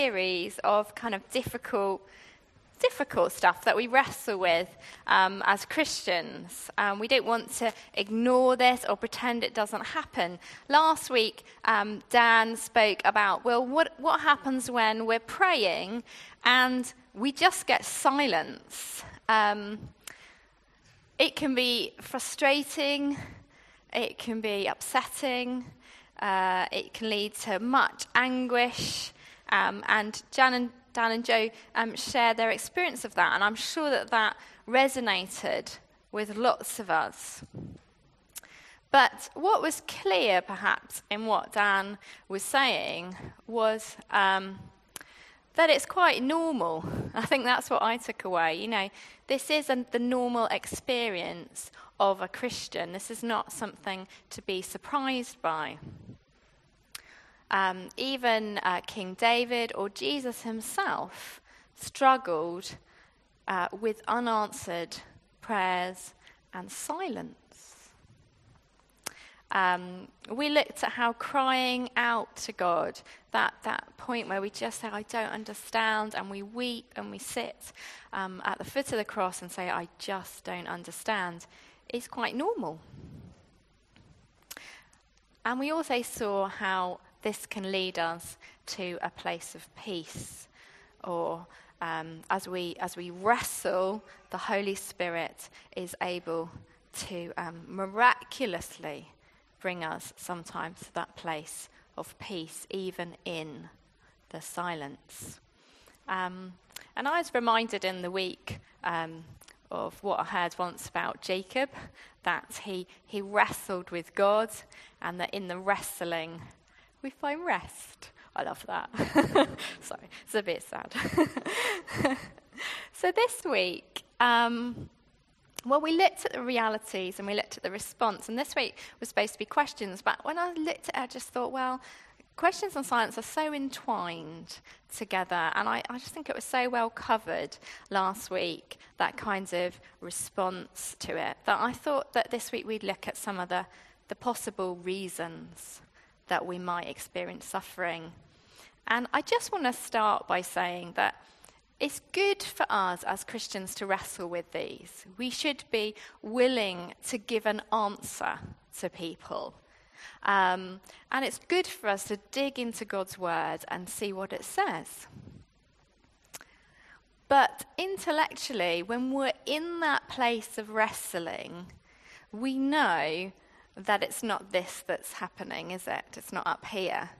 series of kind of difficult difficult stuff that we wrestle with um, as Christians. Um, we don't want to ignore this or pretend it doesn't happen. Last week, um, Dan spoke about, well, what, what happens when we're praying and we just get silence? Um, it can be frustrating, it can be upsetting, uh, it can lead to much anguish. Um, and Jan and Dan and Joe um, share their experience of that, and I'm sure that that resonated with lots of us. But what was clear, perhaps, in what Dan was saying was um, that it's quite normal. I think that's what I took away. You know, this is a, the normal experience of a Christian. This is not something to be surprised by. Um, even uh, King David or Jesus himself struggled uh, with unanswered prayers and silence. Um, we looked at how crying out to God, that, that point where we just say, I don't understand, and we weep and we sit um, at the foot of the cross and say, I just don't understand, is quite normal. And we also saw how this can lead us to a place of peace. Or um, as, we, as we wrestle, the Holy Spirit is able to um, miraculously bring us sometimes to that place of peace, even in the silence. Um, and I was reminded in the week um, of what I heard once about Jacob that he, he wrestled with God, and that in the wrestling, we find rest. I love that. Sorry, it's a bit sad. so this week, um, well, we looked at the realities and we looked at the response, and this week was supposed to be questions. But when I looked at it, I just thought, well, questions and science are so entwined together, and I, I, just think it was so well covered last week, that kind of response to it, that I thought that this week we'd look at some of the, the possible reasons that we might experience suffering. And I just want to start by saying that it's good for us as Christians to wrestle with these. We should be willing to give an answer to people. Um, and it's good for us to dig into God's word and see what it says. But intellectually, when we're in that place of wrestling, we know that it's not this that's happening, is it? It's not up here,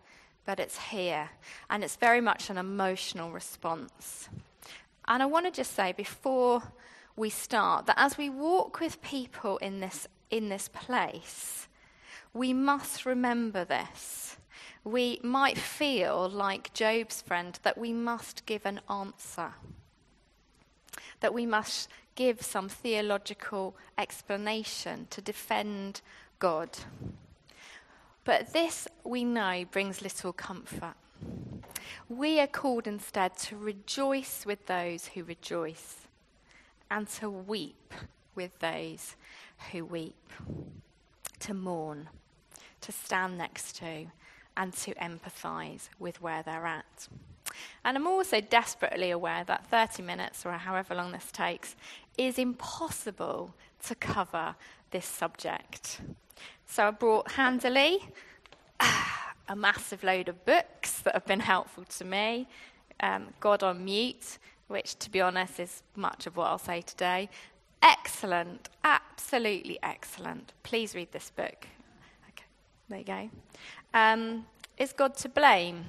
but it's here. And it's very much an emotional response. And I want to just say before we start that as we walk with people in this, in this place, we must remember this. We might feel like Job's friend that we must give an answer, that we must give some theological explanation to defend God. But this, we know, brings little comfort. We are called instead to rejoice with those who rejoice and to weep with those who weep, to mourn, to stand next to, and to empathize with where they're at. And I'm also desperately aware that 30 minutes, or however long this takes, is impossible to cover this subject. So I brought handily a massive load of books that have been helpful to me. Um, God on Mute, which, to be honest, is much of what I'll say today. Excellent, absolutely excellent. Please read this book. Okay, there you go. Um, is God to blame?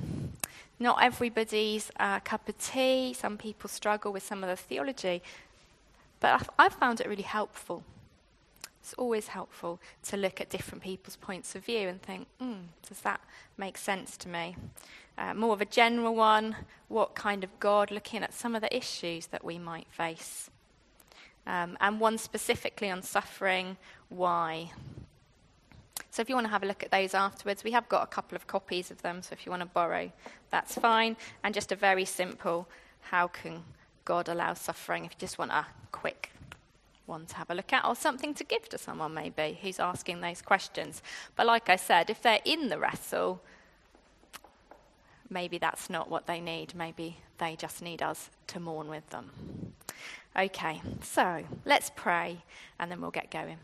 Not everybody's uh, cup of tea. Some people struggle with some of the theology, but I've, I've found it really helpful. It's always helpful to look at different people's points of view and think, mm, does that make sense to me? Uh, more of a general one, what kind of God, looking at some of the issues that we might face. Um, and one specifically on suffering, why? So if you want to have a look at those afterwards, we have got a couple of copies of them, so if you want to borrow, that's fine. And just a very simple, how can God allow suffering if you just want a quick one to have a look at, or something to give to someone maybe who's asking those questions. But like I said, if they're in the wrestle, maybe that's not what they need. Maybe they just need us to mourn with them. Okay, so let's pray and then we'll get going.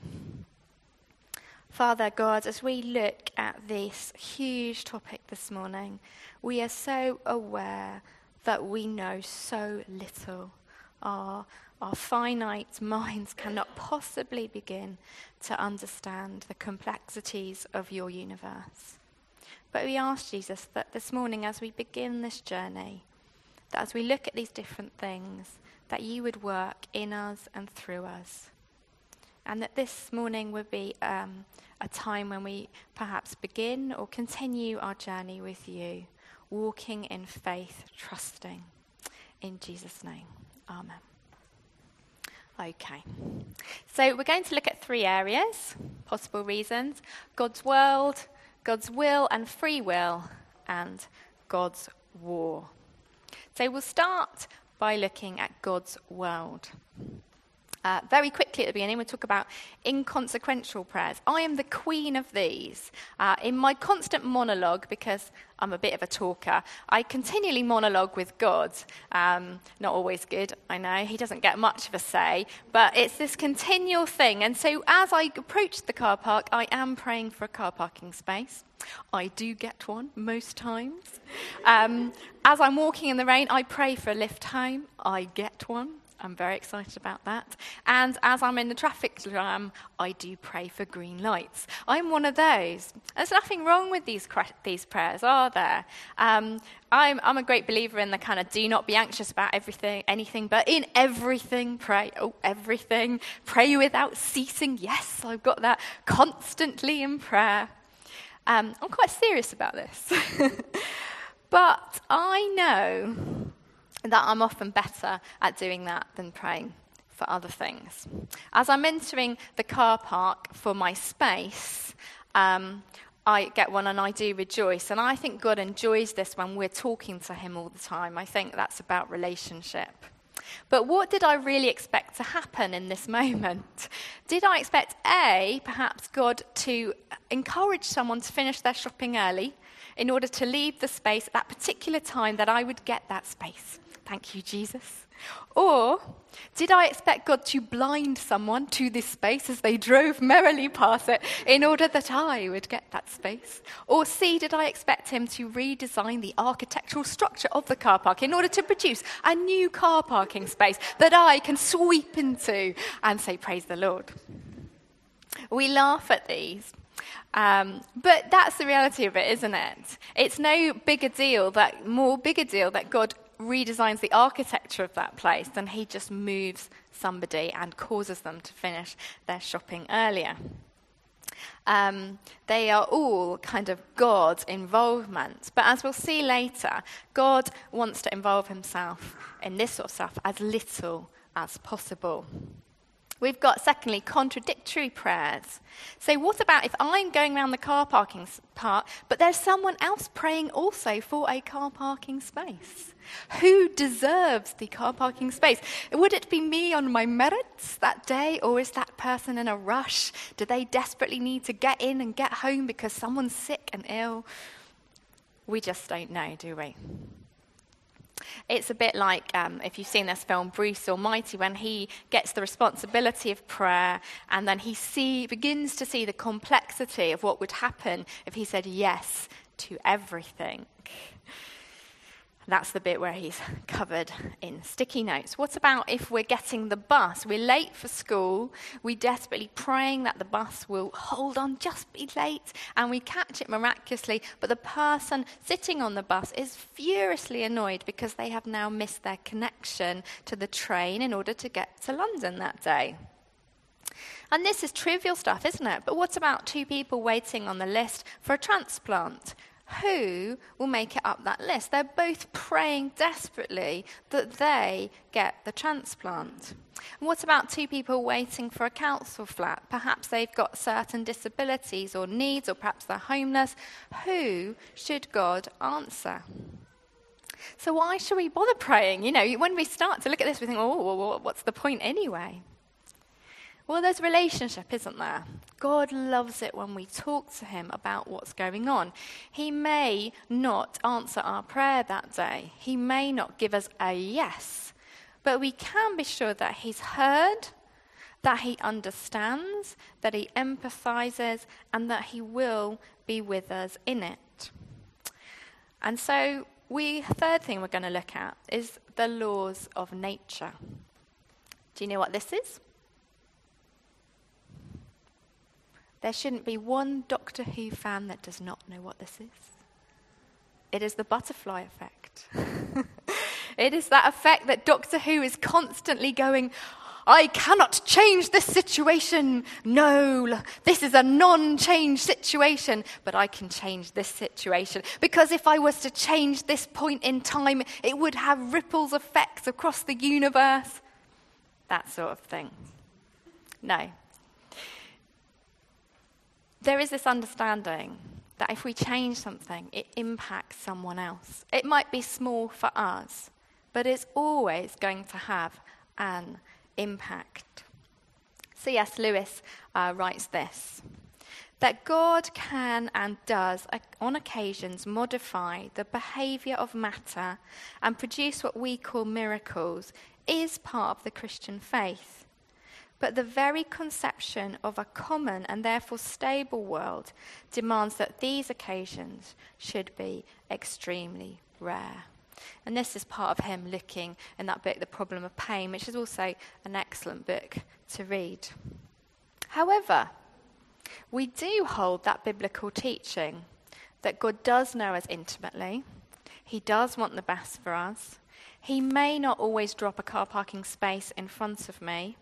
Father God, as we look at this huge topic this morning, we are so aware that we know so little. Our, our finite minds cannot possibly begin to understand the complexities of your universe. But we ask Jesus that this morning, as we begin this journey, that as we look at these different things, that you would work in us and through us. And that this morning would be um, a time when we perhaps begin or continue our journey with you, walking in faith, trusting. In Jesus' name, Amen. Okay. So we're going to look at three areas, possible reasons God's world, God's will and free will, and God's war. So we'll start by looking at God's world. Uh, very quickly at the beginning, we'll talk about inconsequential prayers. I am the queen of these. Uh, in my constant monologue, because I'm a bit of a talker, I continually monologue with God. Um, not always good, I know. He doesn't get much of a say, but it's this continual thing. And so as I approach the car park, I am praying for a car parking space. I do get one most times. Um, as I'm walking in the rain, I pray for a lift home. I get one. I'm very excited about that. And as I'm in the traffic jam, I do pray for green lights. I'm one of those. There's nothing wrong with these, these prayers, are there? Um, I'm, I'm a great believer in the kind of do not be anxious about everything, anything, but in everything pray. Oh, everything. Pray without ceasing. Yes, I've got that constantly in prayer. Um, I'm quite serious about this. but I know that I'm often better at doing that than praying for other things. As I'm entering the car park for my space, um, I get one and I do rejoice. And I think God enjoys this when we're talking to Him all the time. I think that's about relationship. But what did I really expect to happen in this moment? Did I expect A, perhaps God to encourage someone to finish their shopping early in order to leave the space at that particular time that I would get that space? Thank you, Jesus. Or did I expect God to blind someone to this space as they drove merrily past it in order that I would get that space? Or C, did I expect him to redesign the architectural structure of the car park in order to produce a new car parking space that I can sweep into and say, Praise the Lord? We laugh at these. Um, but that's the reality of it, isn't it? It's no bigger deal that more bigger deal that God redesigns the architecture of that place, then he just moves somebody and causes them to finish their shopping earlier. Um, they are all kind of God's involvement. But as we'll see later, God wants to involve himself in this sort of stuff as little as possible. We've got, secondly, contradictory prayers. So, what about if I'm going around the car parking part, but there's someone else praying also for a car parking space? Who deserves the car parking space? Would it be me on my merits that day, or is that person in a rush? Do they desperately need to get in and get home because someone's sick and ill? We just don't know, do we? It's a bit like um, if you've seen this film, Bruce Almighty, when he gets the responsibility of prayer and then he see, begins to see the complexity of what would happen if he said yes to everything. That's the bit where he's covered in sticky notes. What about if we're getting the bus? We're late for school. We're desperately praying that the bus will hold on, just be late, and we catch it miraculously. But the person sitting on the bus is furiously annoyed because they have now missed their connection to the train in order to get to London that day. And this is trivial stuff, isn't it? But what about two people waiting on the list for a transplant? Who will make it up that list? They're both praying desperately that they get the transplant. What about two people waiting for a council flat? Perhaps they've got certain disabilities or needs, or perhaps they're homeless. Who should God answer? So, why should we bother praying? You know, when we start to look at this, we think, oh, well, what's the point anyway? Well, there's relationship, isn't there? God loves it when we talk to Him about what's going on. He may not answer our prayer that day, He may not give us a yes, but we can be sure that He's heard, that He understands, that He empathizes, and that He will be with us in it. And so, we third thing we're going to look at is the laws of nature. Do you know what this is? There shouldn't be one Doctor Who fan that does not know what this is. It is the butterfly effect. it is that effect that Doctor Who is constantly going, I cannot change this situation. No, this is a non change situation, but I can change this situation. Because if I was to change this point in time, it would have ripples effects across the universe. That sort of thing. No, there is this understanding that if we change something, it impacts someone else. It might be small for us, but it's always going to have an impact. C.S. Lewis uh, writes this that God can and does, on occasions, modify the behavior of matter and produce what we call miracles is part of the Christian faith. But the very conception of a common and therefore stable world demands that these occasions should be extremely rare. And this is part of him looking in that book, The Problem of Pain, which is also an excellent book to read. However, we do hold that biblical teaching that God does know us intimately, He does want the best for us. He may not always drop a car parking space in front of me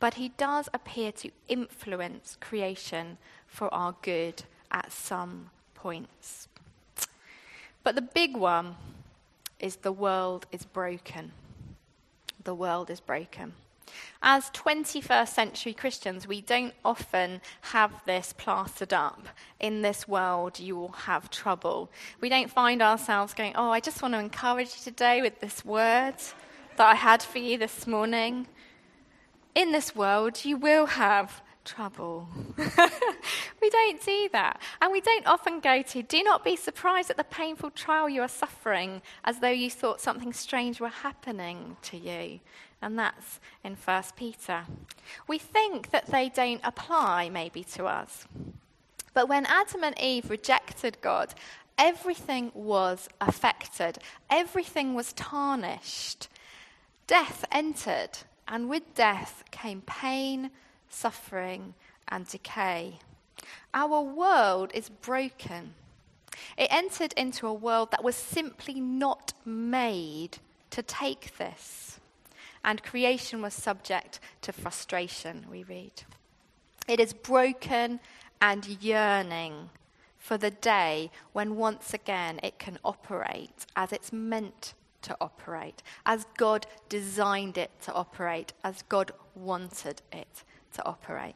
but he does appear to influence creation for our good at some points. But the big one is the world is broken. The world is broken. As 21st century Christians, we don't often have this plastered up. In this world, you will have trouble. We don't find ourselves going, Oh, I just want to encourage you today with this word that I had for you this morning in this world you will have trouble. we don't do that. And we don't often go to, do not be surprised at the painful trial you are suffering as though you thought something strange were happening to you. And that's in 1 Peter. We think that they don't apply maybe to us. But when Adam and Eve rejected God, everything was affected, everything was tarnished. Death entered and with death came pain, suffering, and decay. Our world is broken. It entered into a world that was simply not made to take this. And creation was subject to frustration, we read. It is broken and yearning for the day when once again it can operate as it's meant to operate, as God designed it to operate, as God wanted it to operate.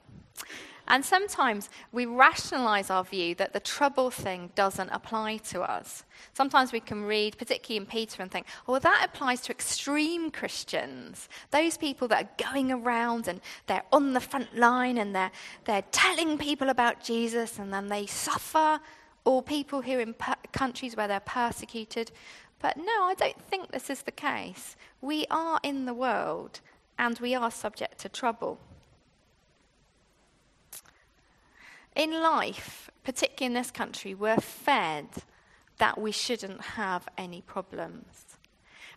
And sometimes we rationalize our view that the trouble thing doesn't apply to us. Sometimes we can read, particularly in Peter, and think, oh, well, that applies to extreme Christians. Those people that are going around and they're on the front line and they're, they're telling people about Jesus and then they suffer. Or people who are in per- countries where they're persecuted. But no, I don't think this is the case. We are in the world and we are subject to trouble. In life, particularly in this country, we're fed that we shouldn't have any problems.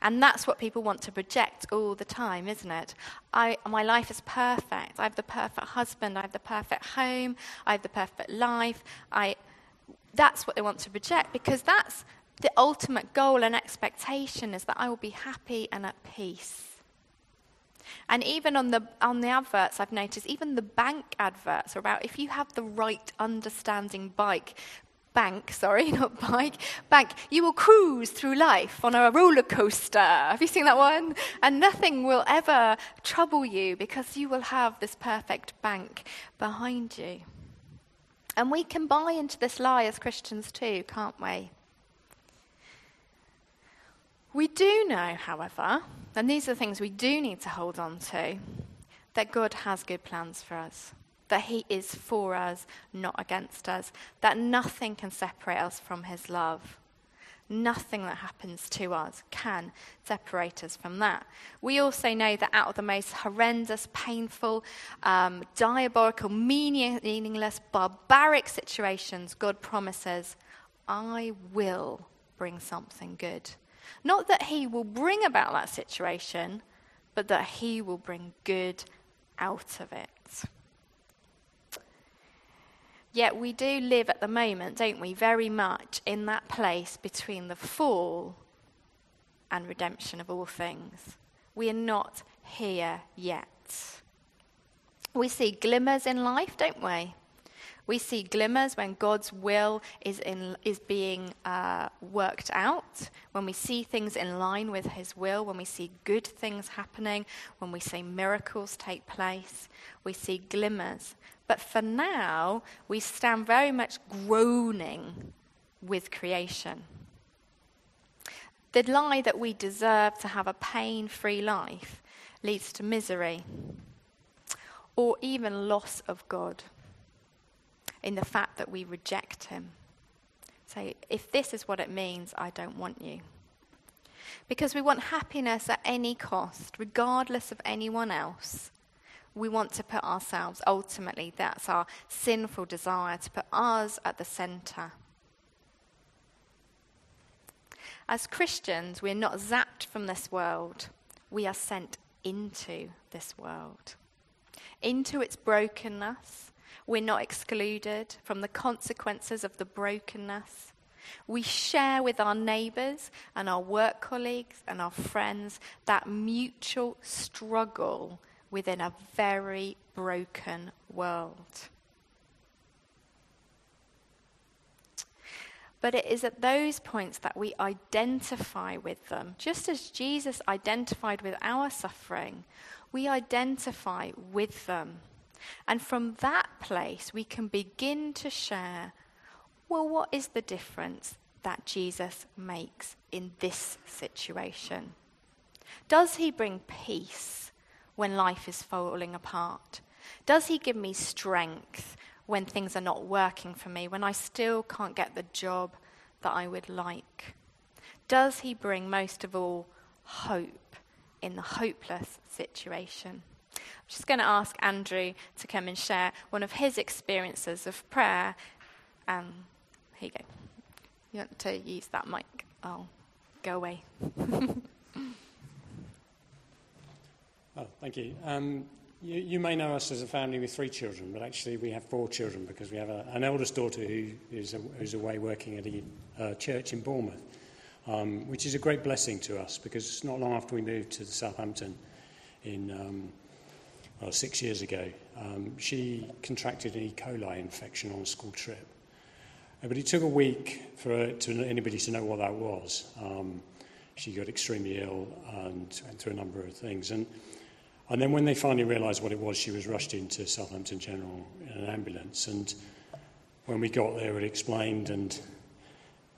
And that's what people want to project all the time, isn't it? I, my life is perfect. I have the perfect husband. I have the perfect home. I have the perfect life. I, that's what they want to project because that's the ultimate goal and expectation is that I will be happy and at peace. And even on the, on the adverts, I've noticed, even the bank adverts are about if you have the right understanding bike, bank, sorry, not bike, bank, you will cruise through life on a roller coaster. Have you seen that one? And nothing will ever trouble you because you will have this perfect bank behind you. And we can buy into this lie as Christians too, can't we? We do know, however, and these are things we do need to hold on to, that God has good plans for us, that He is for us, not against us, that nothing can separate us from His love. Nothing that happens to us can separate us from that. We also know that out of the most horrendous, painful, um, diabolical, meaningless, barbaric situations, God promises, I will bring something good. Not that He will bring about that situation, but that He will bring good out of it. Yet we do live at the moment, don't we, very much in that place between the fall and redemption of all things. We are not here yet. We see glimmers in life, don't we? We see glimmers when God's will is, in, is being uh, worked out, when we see things in line with His will, when we see good things happening, when we see miracles take place. We see glimmers. But for now, we stand very much groaning with creation. The lie that we deserve to have a pain free life leads to misery or even loss of God in the fact that we reject Him. Say, if this is what it means, I don't want you. Because we want happiness at any cost, regardless of anyone else we want to put ourselves, ultimately, that's our sinful desire, to put us at the center. As Christians, we're not zapped from this world, we are sent into this world, into its brokenness. We're not excluded from the consequences of the brokenness. We share with our neighbours and our work colleagues and our friends that mutual struggle within a very broken world. But it is at those points that we identify with them. Just as Jesus identified with our suffering, we identify with them. And from that place, we can begin to share well, what is the difference that Jesus makes in this situation? Does he bring peace? when life is falling apart? Does He give me strength when things are not working for me, when I still can't get the job that I would like? Does He bring, most of all, hope in the hopeless situation? I'm just going to ask Andrew to come and share one of his experiences of prayer. Um, here you go. You want to use that mic? I'll go away. Oh, thank you. Um, you. you. may know us as a family with three children, but actually we have four children because we have a, an eldest daughter who is, a, who's away working at a uh, church in Bournemouth, um, which is a great blessing to us because it's not long after we moved to Southampton in um, well, six years ago, um, she contracted an E. coli infection on a school trip. Uh, but it took a week for to anybody to know what that was. Um, she got extremely ill and went through a number of things. And and then when they finally realised what it was, she was rushed into Southampton General in an ambulance. And when we got there, it explained, and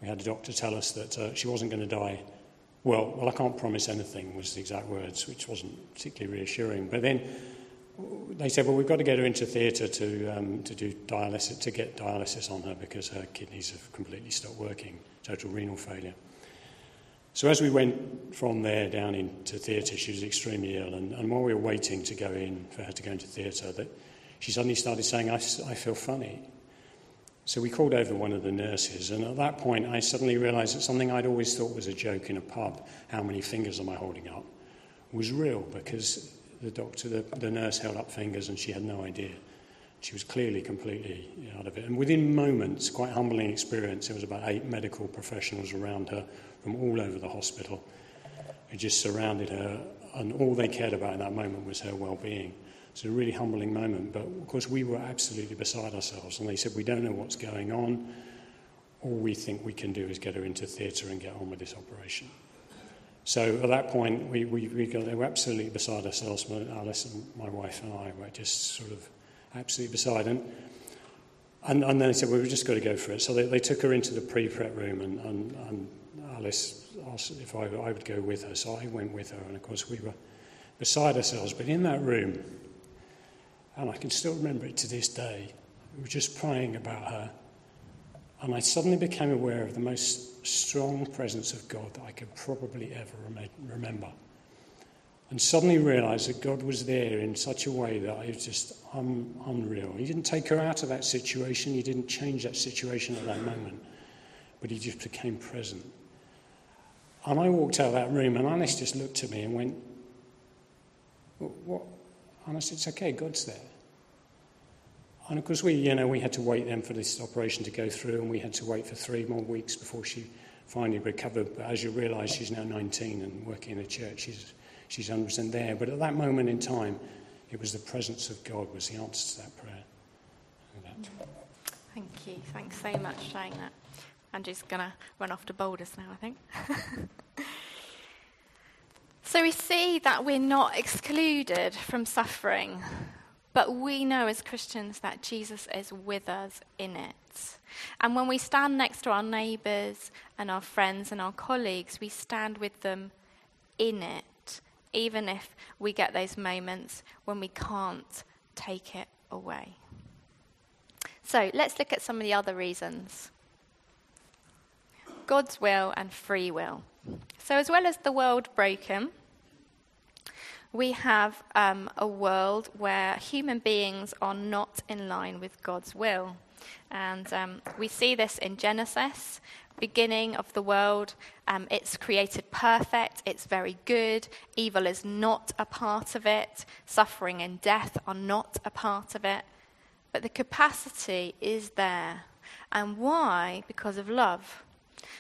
we had a doctor tell us that uh, she wasn't going to die. Well, well, I can't promise anything, was the exact words, which wasn't particularly reassuring. But then they said, well, we've got to get her into theatre to, um, to do dialysis, to get dialysis on her because her kidneys have completely stopped working, total renal failure. So as we went from there down into theatre, she was extremely ill, and, and while we were waiting to go in for her to go into theatre, that she suddenly started saying, I, I feel funny. So we called over one of the nurses, and at that point, I suddenly realised that something I'd always thought was a joke in a pub, how many fingers am I holding up, was real because the doctor, the, the nurse held up fingers and she had no idea. She was clearly completely out of it. And within moments, quite humbling experience, there was about eight medical professionals around her from all over the hospital who just surrounded her, and all they cared about in that moment was her well being. It's a really humbling moment, but of course, we were absolutely beside ourselves, and they said, We don't know what's going on. All we think we can do is get her into theatre and get on with this operation. So at that point, we, we, we got absolutely beside ourselves, my, Alice and my wife and I were just sort of absolutely beside. And, and, and then they said, well, we've just got to go for it. So they, they took her into the pre-prep room and, and, and Alice asked if I, I would go with her. So I went with her. And of course, we were beside ourselves. But in that room, and I can still remember it to this day, we were just praying about her And I suddenly became aware of the most strong presence of God that I could probably ever rem- remember. And suddenly realized that God was there in such a way that I was just un- unreal. He didn't take her out of that situation, He didn't change that situation at that moment, but He just became present. And I walked out of that room, and Alice just looked at me and went, What? And I said, It's okay, God's there. And of course, we, you know, we had to wait then for this operation to go through, and we had to wait for three more weeks before she finally recovered. But as you realise, she's now 19 and working in a church. She's, she's 100% there. But at that moment in time, it was the presence of God was the answer to that prayer. Thank you. Thanks so much for saying that. Andrew's going to run off to Boulders now, I think. so we see that we're not excluded from suffering but we know as Christians that Jesus is with us in it. And when we stand next to our neighbours and our friends and our colleagues, we stand with them in it, even if we get those moments when we can't take it away. So let's look at some of the other reasons God's will and free will. So, as well as the world broken, we have um, a world where human beings are not in line with God's will. And um, we see this in Genesis, beginning of the world. Um, it's created perfect, it's very good. Evil is not a part of it, suffering and death are not a part of it. But the capacity is there. And why? Because of love.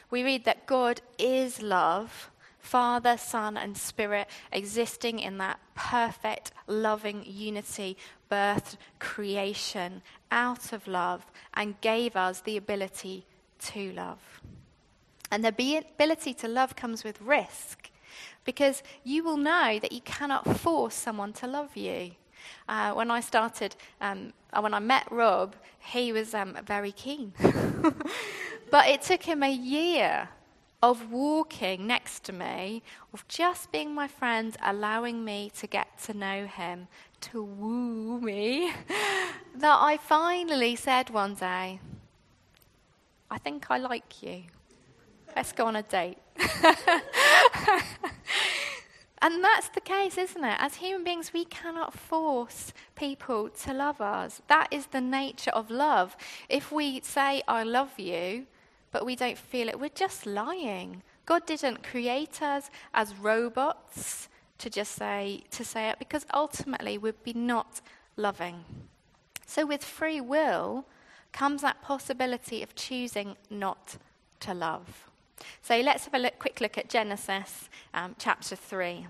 We read that God is love Father, Son, and Spirit existing in that perfect, loving unity, birthed creation out of love and gave us the ability to love. And the ability to love comes with risk because you will know that you cannot force someone to love you. Uh, when I started, um, uh, when I met Rob, he was um, very keen. but it took him a year of walking next to me, of just being my friend, allowing me to get to know him, to woo me, that I finally said one day, I think I like you. Let's go on a date. and that's the case, isn't it? As human beings, we cannot force people to love us. That is the nature of love. If we say, I love you, but we don't feel it, we're just lying. God didn't create us as robots to just say to say it because ultimately we'd be not loving. So with free will comes that possibility of choosing not to love. So let's have a look, quick look at Genesis um, chapter 3.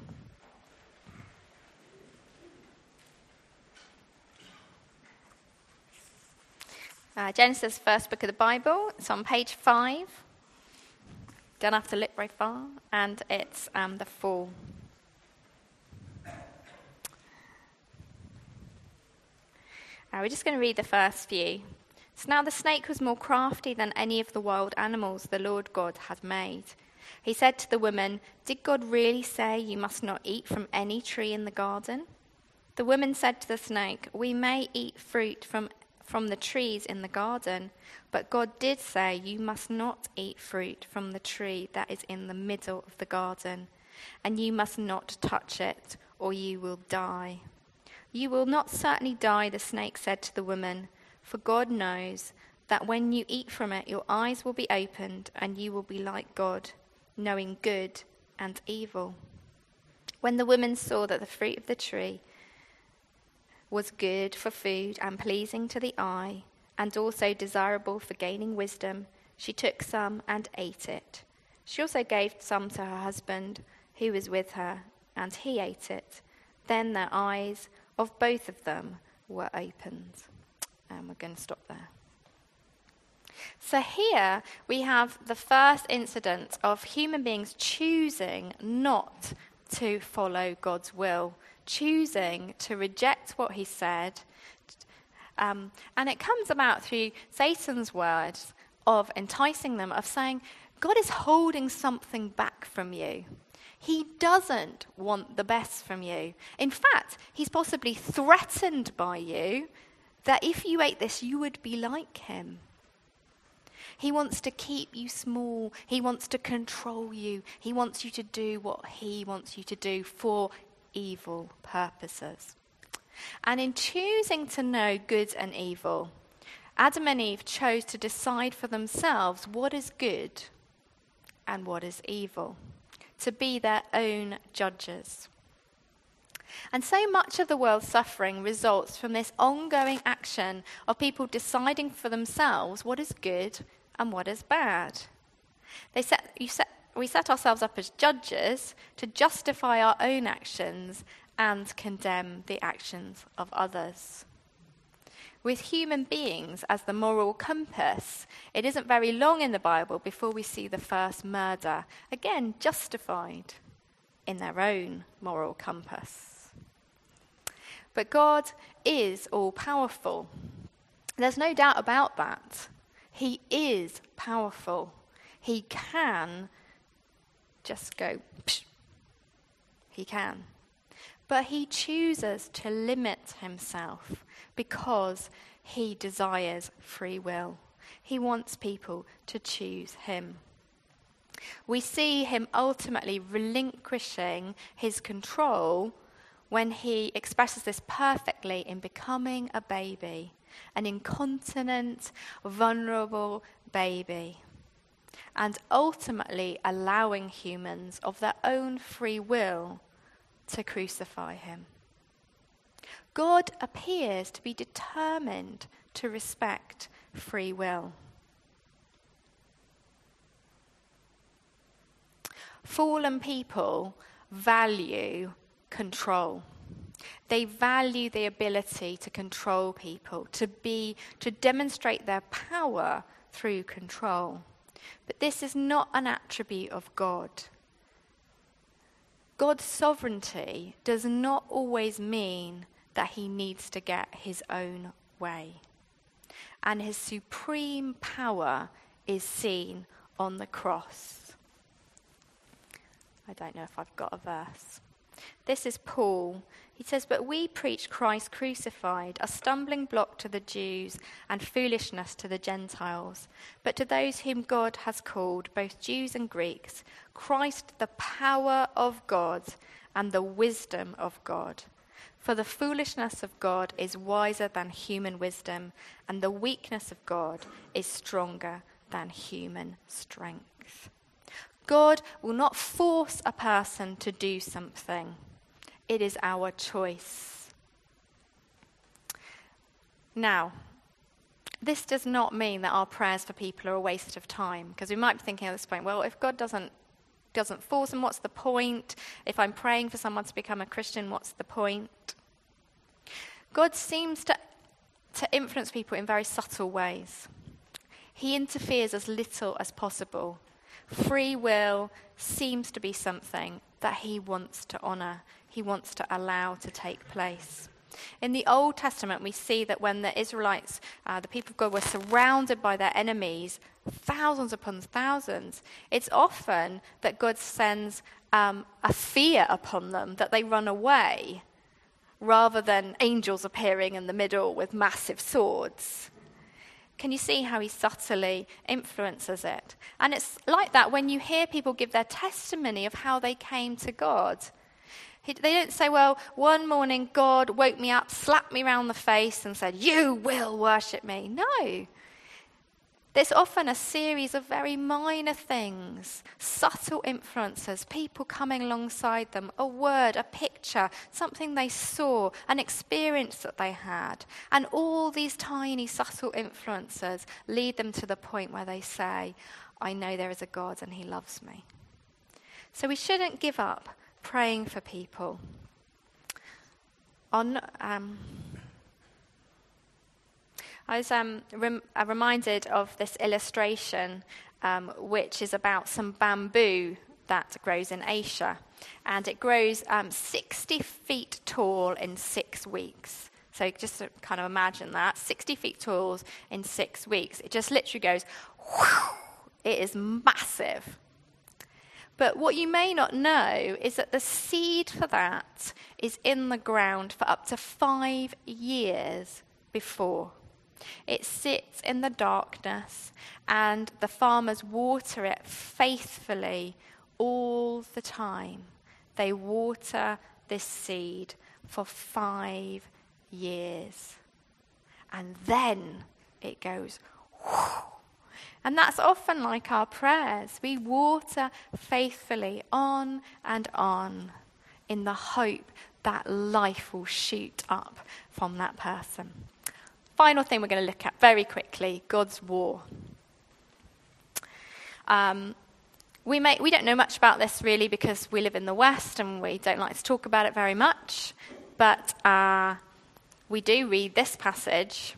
Uh, Genesis, first book of the Bible. It's on page five. Don't have to look very far, and it's um, the fall. Uh, we're just going to read the first few. So now the snake was more crafty than any of the wild animals the Lord God had made. He said to the woman, Did God really say you must not eat from any tree in the garden? The woman said to the snake, We may eat fruit from from the trees in the garden, but God did say, You must not eat fruit from the tree that is in the middle of the garden, and you must not touch it, or you will die. You will not certainly die, the snake said to the woman, for God knows that when you eat from it, your eyes will be opened, and you will be like God, knowing good and evil. When the woman saw that the fruit of the tree was good for food and pleasing to the eye, and also desirable for gaining wisdom, she took some and ate it. She also gave some to her husband, who was with her, and he ate it. Then their eyes of both of them were opened. And we're going to stop there. So here we have the first incident of human beings choosing not to follow God's will choosing to reject what he said. Um, and it comes about through Satan's words of enticing them, of saying, God is holding something back from you. He doesn't want the best from you. In fact, he's possibly threatened by you that if you ate this, you would be like him. He wants to keep you small. He wants to control you. He wants you to do what he wants you to do for evil purposes. And in choosing to know good and evil, Adam and Eve chose to decide for themselves what is good and what is evil, to be their own judges. And so much of the world's suffering results from this ongoing action of people deciding for themselves what is good and what is bad. They set, you set, we set ourselves up as judges to justify our own actions and condemn the actions of others. With human beings as the moral compass, it isn't very long in the Bible before we see the first murder, again justified in their own moral compass. But God is all powerful. There's no doubt about that. He is powerful. He can just go, psh. he can. But he chooses to limit himself because he desires free will. He wants people to choose him. We see him ultimately relinquishing his control when he expresses this perfectly in becoming a baby an incontinent, vulnerable baby, and ultimately allowing humans of their own free will to crucify him. God appears to be determined to respect free will. Fallen people value control. They value the ability to control people, to be, to demonstrate their power through control. But this is not an attribute of God. God's sovereignty does not always mean that he needs to get his own way. And his supreme power is seen on the cross. I don't know if I've got a verse. This is Paul he says, But we preach Christ crucified, a stumbling block to the Jews and foolishness to the Gentiles. But to those whom God has called, both Jews and Greeks, Christ the power of God and the wisdom of God. For the foolishness of God is wiser than human wisdom, and the weakness of God is stronger than human strength. God will not force a person to do something. It is our choice. Now, this does not mean that our prayers for people are a waste of time, because we might be thinking at this point, well, if God doesn't doesn't force them, what's the point? If I'm praying for someone to become a Christian, what's the point? God seems to, to influence people in very subtle ways. He interferes as little as possible. Free will seems to be something that he wants to honor he wants to allow to take place. In the Old Testament, we see that when the Israelites, uh, the people of God, were surrounded by their enemies, thousands upon thousands, it's often that God sends um, a fear upon them that they run away rather than angels appearing in the middle with massive swords. Can you see how he subtly influences it? And it's like that when you hear people give their testimony of how they came to God. They don't say, well, one morning God woke me up, slapped me round the face, and said, You will worship me. No. There's often a series of very minor things, subtle influences, people coming alongside them, a word, a picture, something they saw, an experience that they had. And all these tiny, subtle influences lead them to the point where they say, I know there is a God and he loves me. So we shouldn't give up praying for people. On, um, I was um, rem- uh, reminded of this illustration, um, which is about some bamboo that grows in Asia. And it grows um, 60 feet tall in six weeks. So just kind of imagine that 60 feet tall in six weeks. It just literally goes, whoosh, it is massive. But what you may not know is that the seed for that is in the ground for up to five years before. It sits in the darkness, and the farmers water it faithfully all the time. They water this seed for five years. And then it goes, and that's often like our prayers. We water faithfully on and on in the hope that life will shoot up from that person. Final thing we're going to look at very quickly God's war. Um, we, may, we don't know much about this really because we live in the West and we don't like to talk about it very much, but uh, we do read this passage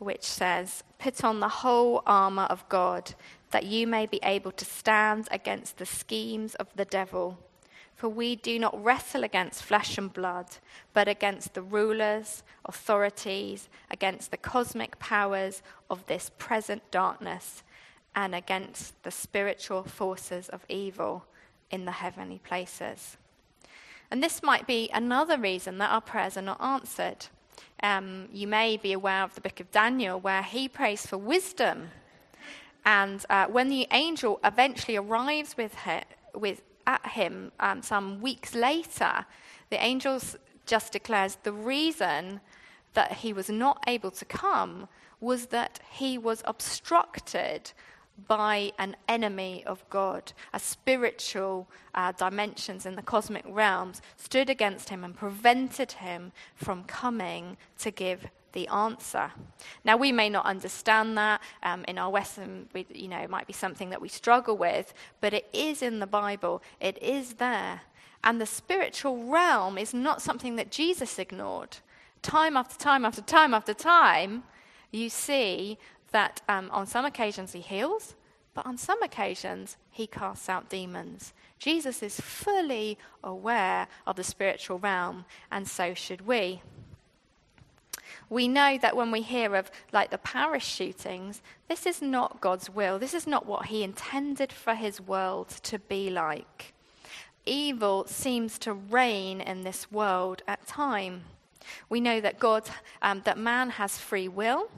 which says, Put on the whole armour of God, that you may be able to stand against the schemes of the devil. For we do not wrestle against flesh and blood, but against the rulers, authorities, against the cosmic powers of this present darkness, and against the spiritual forces of evil in the heavenly places. And this might be another reason that our prayers are not answered. Um, you may be aware of the book of Daniel, where he prays for wisdom. And uh, when the angel eventually arrives with, her, with at him um, some weeks later, the angel just declares the reason that he was not able to come was that he was obstructed by an enemy of God. A spiritual uh, dimensions in the cosmic realms stood against him and prevented him from coming to give the answer. Now, we may not understand that um, in our Western, we, you know, it might be something that we struggle with, but it is in the Bible, it is there. And the spiritual realm is not something that Jesus ignored. Time after time after time after time, you see that um, on some occasions he heals, but on some occasions he casts out demons. Jesus is fully aware of the spiritual realm, and so should we. We know that when we hear of like the Paris shootings, this is not God's will. This is not what he intended for his world to be like. Evil seems to reign in this world at time. We know that God, um, that man has free will,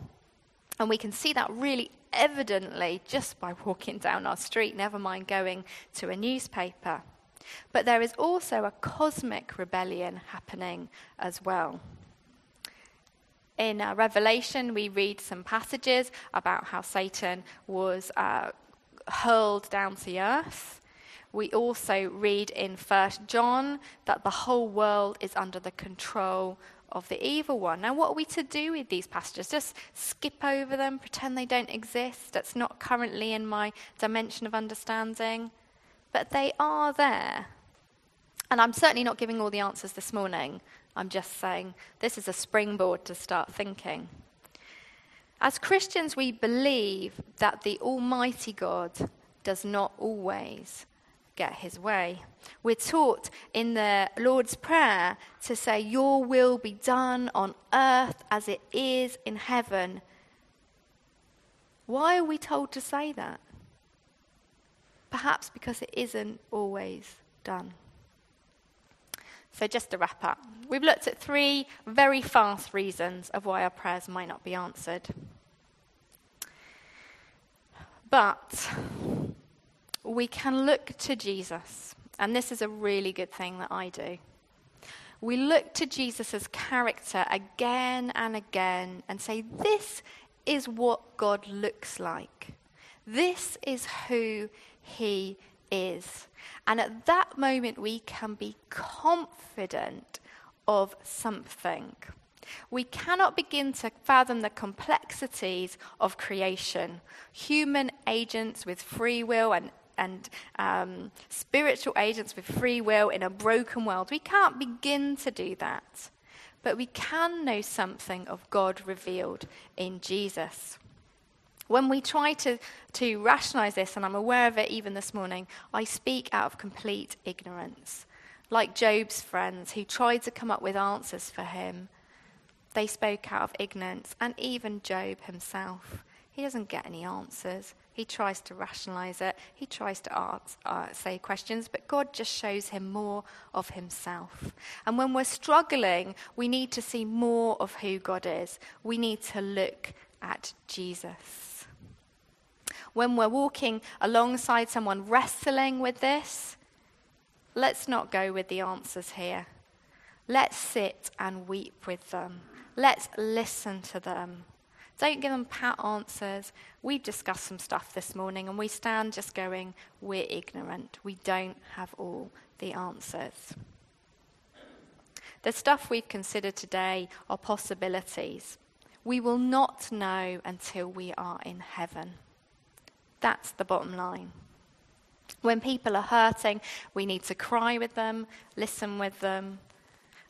and we can see that really evidently just by walking down our street, never mind going to a newspaper. But there is also a cosmic rebellion happening as well. In uh, Revelation, we read some passages about how Satan was uh, hurled down to earth. We also read in 1 John that the whole world is under the control of the evil one. Now, what are we to do with these passages? Just skip over them, pretend they don't exist? That's not currently in my dimension of understanding. But they are there. And I'm certainly not giving all the answers this morning. I'm just saying this is a springboard to start thinking. As Christians, we believe that the Almighty God does not always get his way. We're taught in the Lord's Prayer to say, Your will be done on earth as it is in heaven. Why are we told to say that? Perhaps because it isn't always done. So, just to wrap up, we've looked at three very fast reasons of why our prayers might not be answered. But we can look to Jesus, and this is a really good thing that I do. We look to Jesus' character again and again and say, This is what God looks like. This is who he is. And at that moment, we can be confident of something. We cannot begin to fathom the complexities of creation. Human agents with free will and and um, spiritual agents with free will in a broken world. We can't begin to do that. But we can know something of God revealed in Jesus. When we try to, to rationalize this, and I'm aware of it even this morning, I speak out of complete ignorance. Like Job's friends who tried to come up with answers for him, they spoke out of ignorance, and even Job himself. He doesn't get any answers. He tries to rationalize it. He tries to ask, uh, say questions, but God just shows him more of himself. And when we're struggling, we need to see more of who God is. We need to look at Jesus. When we're walking alongside someone wrestling with this, let's not go with the answers here. Let's sit and weep with them. Let's listen to them. Don't give them pat answers. We've discussed some stuff this morning and we stand just going, we're ignorant. We don't have all the answers. The stuff we've considered today are possibilities. We will not know until we are in heaven. That's the bottom line. When people are hurting, we need to cry with them, listen with them.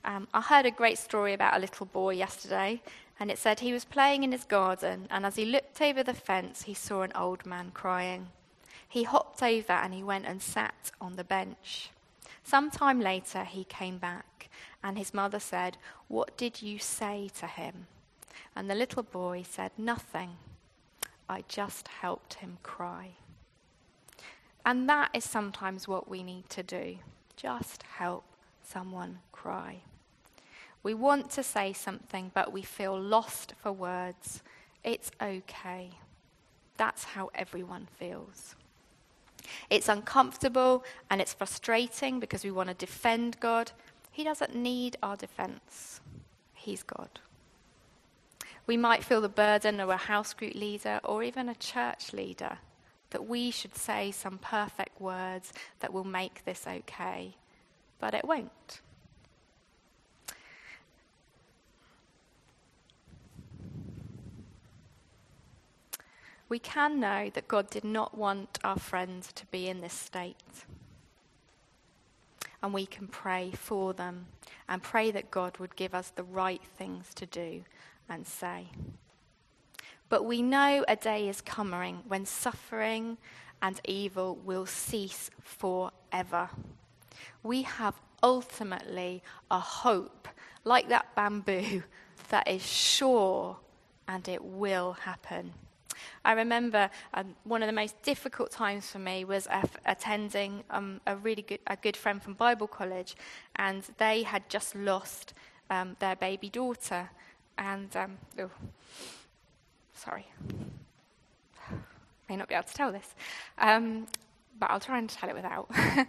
Um, I heard a great story about a little boy yesterday, and it said he was playing in his garden, and as he looked over the fence, he saw an old man crying. He hopped over and he went and sat on the bench. Some time later, he came back, and his mother said, What did you say to him? And the little boy said, Nothing. I just helped him cry. And that is sometimes what we need to do just help someone cry. We want to say something, but we feel lost for words. It's okay. That's how everyone feels. It's uncomfortable and it's frustrating because we want to defend God. He doesn't need our defense, He's God. We might feel the burden of a house group leader or even a church leader that we should say some perfect words that will make this okay, but it won't. We can know that God did not want our friends to be in this state. And we can pray for them and pray that God would give us the right things to do and say. But we know a day is coming when suffering and evil will cease forever. We have ultimately a hope, like that bamboo, that is sure and it will happen. I remember um, one of the most difficult times for me was attending um, a really good, a good friend from Bible college, and they had just lost um, their baby daughter. And, oh, sorry, may not be able to tell this, um, but I'll try and tell it without.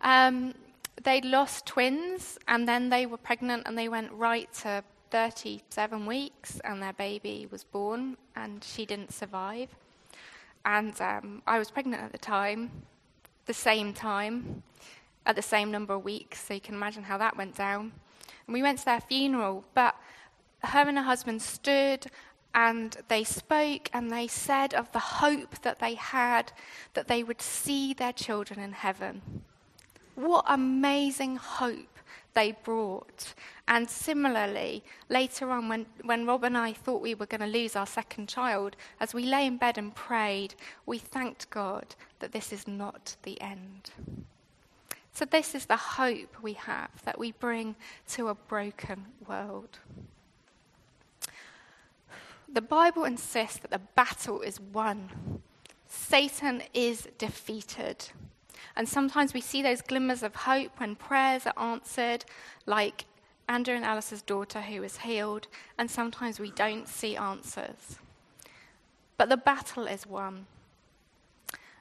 Um, they'd lost twins, and then they were pregnant, and they went right to 37 weeks and their baby was born and she didn't survive. And um, I was pregnant at the time, the same time, at the same number of weeks, so you can imagine how that went down. And we went to their funeral, but her and her husband stood and they spoke and they said of the hope that they had that they would see their children in heaven. What amazing hope they brought. And similarly, later on, when, when Rob and I thought we were going to lose our second child, as we lay in bed and prayed, we thanked God that this is not the end. So, this is the hope we have that we bring to a broken world. The Bible insists that the battle is won, Satan is defeated. And sometimes we see those glimmers of hope when prayers are answered, like Andrew and Alice's daughter who was healed, and sometimes we don't see answers. But the battle is won.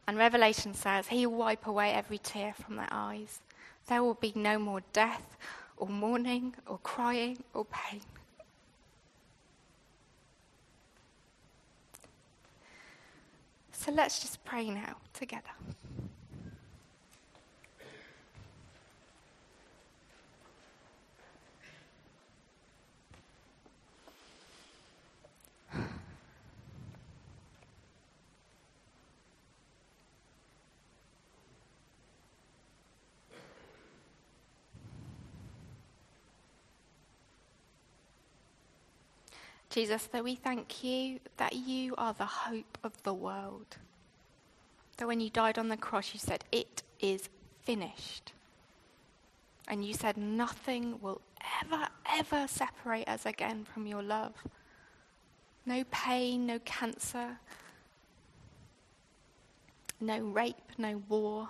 And Revelation says, He will wipe away every tear from their eyes. There will be no more death, or mourning, or crying, or pain. So let's just pray now together. Jesus, that we thank you that you are the hope of the world. That when you died on the cross, you said, It is finished. And you said, Nothing will ever, ever separate us again from your love. No pain, no cancer, no rape, no war,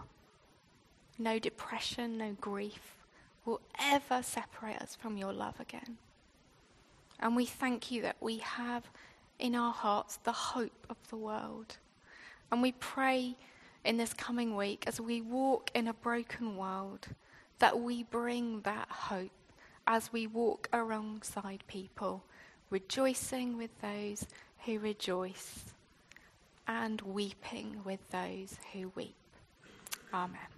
no depression, no grief will ever separate us from your love again. And we thank you that we have in our hearts the hope of the world. And we pray in this coming week as we walk in a broken world that we bring that hope as we walk alongside people, rejoicing with those who rejoice and weeping with those who weep. Amen.